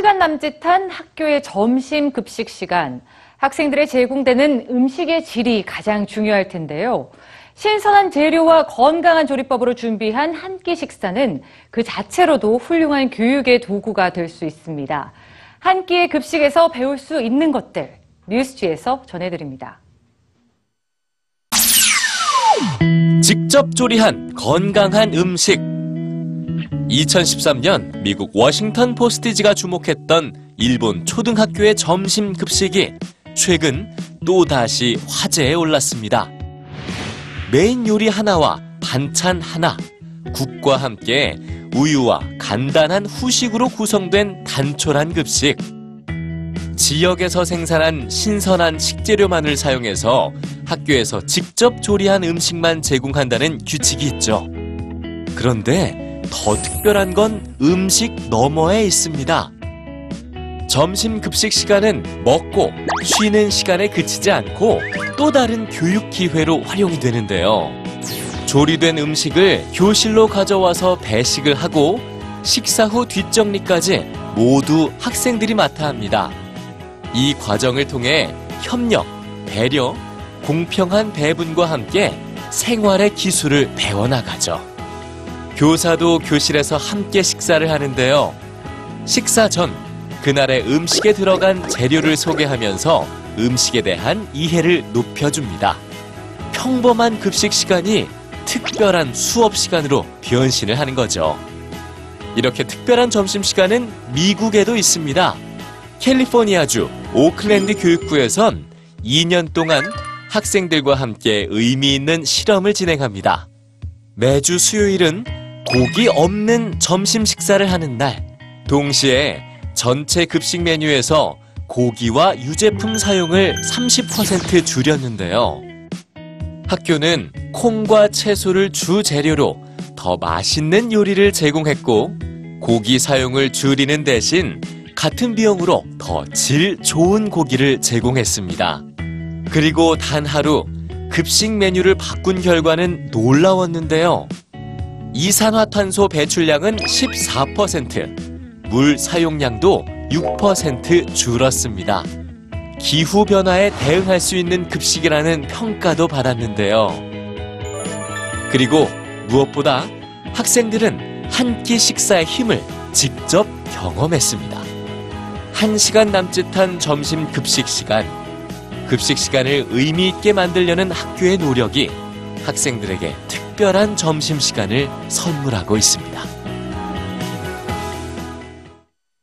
1시간 남짓한 학교의 점심 급식 시간. 학생들의 제공되는 음식의 질이 가장 중요할 텐데요. 신선한 재료와 건강한 조리법으로 준비한 한 끼 식사는 그 자체로도 훌륭한 교육의 도구가 될 수 있습니다. 한 끼의 급식에서 배울 수 있는 것들 뉴스지에서 전해드립니다. 직접 조리한 건강한 음식. 2013년 미국 워싱턴 포스티지가 주목했던 일본 초등학교의 점심 급식이 최근 또다시 화제에 올랐습니다. 메인 요리 하나와 반찬 하나, 국과 함께 우유와 간단한 후식으로 구성된 단촐한 급식. 지역에서 생산한 신선한 식재료만을 사용해서 학교에서 직접 조리한 음식만 제공한다는 규칙이 있죠. 그런데 더 특별한 건 음식 너머에 있습니다. 점심 급식 시간은 먹고 쉬는 시간에 그치지 않고 또 다른 교육 기회로 활용이 되는데요. 조리된 음식을 교실로 가져와서 배식을 하고 식사 후 뒷정리까지 모두 학생들이 맡아 합니다. 이 과정을 통해 협력, 배려, 공평한 배분과 함께 생활의 기술을 배워나가죠. 교사도 교실에서 함께 식사를 하는데요. 식사 전 그날의 음식에 들어간 재료를 소개하면서 음식에 대한 이해를 높여줍니다. 평범한 급식 시간이 특별한 수업 시간으로 변신을 하는 거죠. 이렇게 특별한 점심 시간은 미국에도 있습니다. 캘리포니아주 오클랜드 교육부에선 2년 동안 학생들과 함께 의미 있는 실험을 진행합니다. 매주 수요일은 고기 없는 점심 식사를 하는 날, 동시에 전체 급식 메뉴에서 고기와 유제품 사용을 30% 줄였는데요. 학교는 콩과 채소를 주 재료로 더 맛있는 요리를 제공했고, 고기 사용을 줄이는 대신 같은 비용으로 더 질 좋은 고기를 제공했습니다. 그리고 단 하루 급식 메뉴를 바꾼 결과는 놀라웠는데요. 이산화탄소 배출량은 14%, 물 사용량도 6% 줄었습니다. 기후변화에 대응할 수 있는 급식이라는 평가도 받았는데요. 그리고 무엇보다 학생들은 한 끼 식사의 힘을 직접 경험했습니다. 한 시간 남짓한 점심 급식 시간. 급식 시간을 의미 있게 만들려는 학교의 노력이 학생들에게 특별한 점심 시간을 선물하고 있습니다.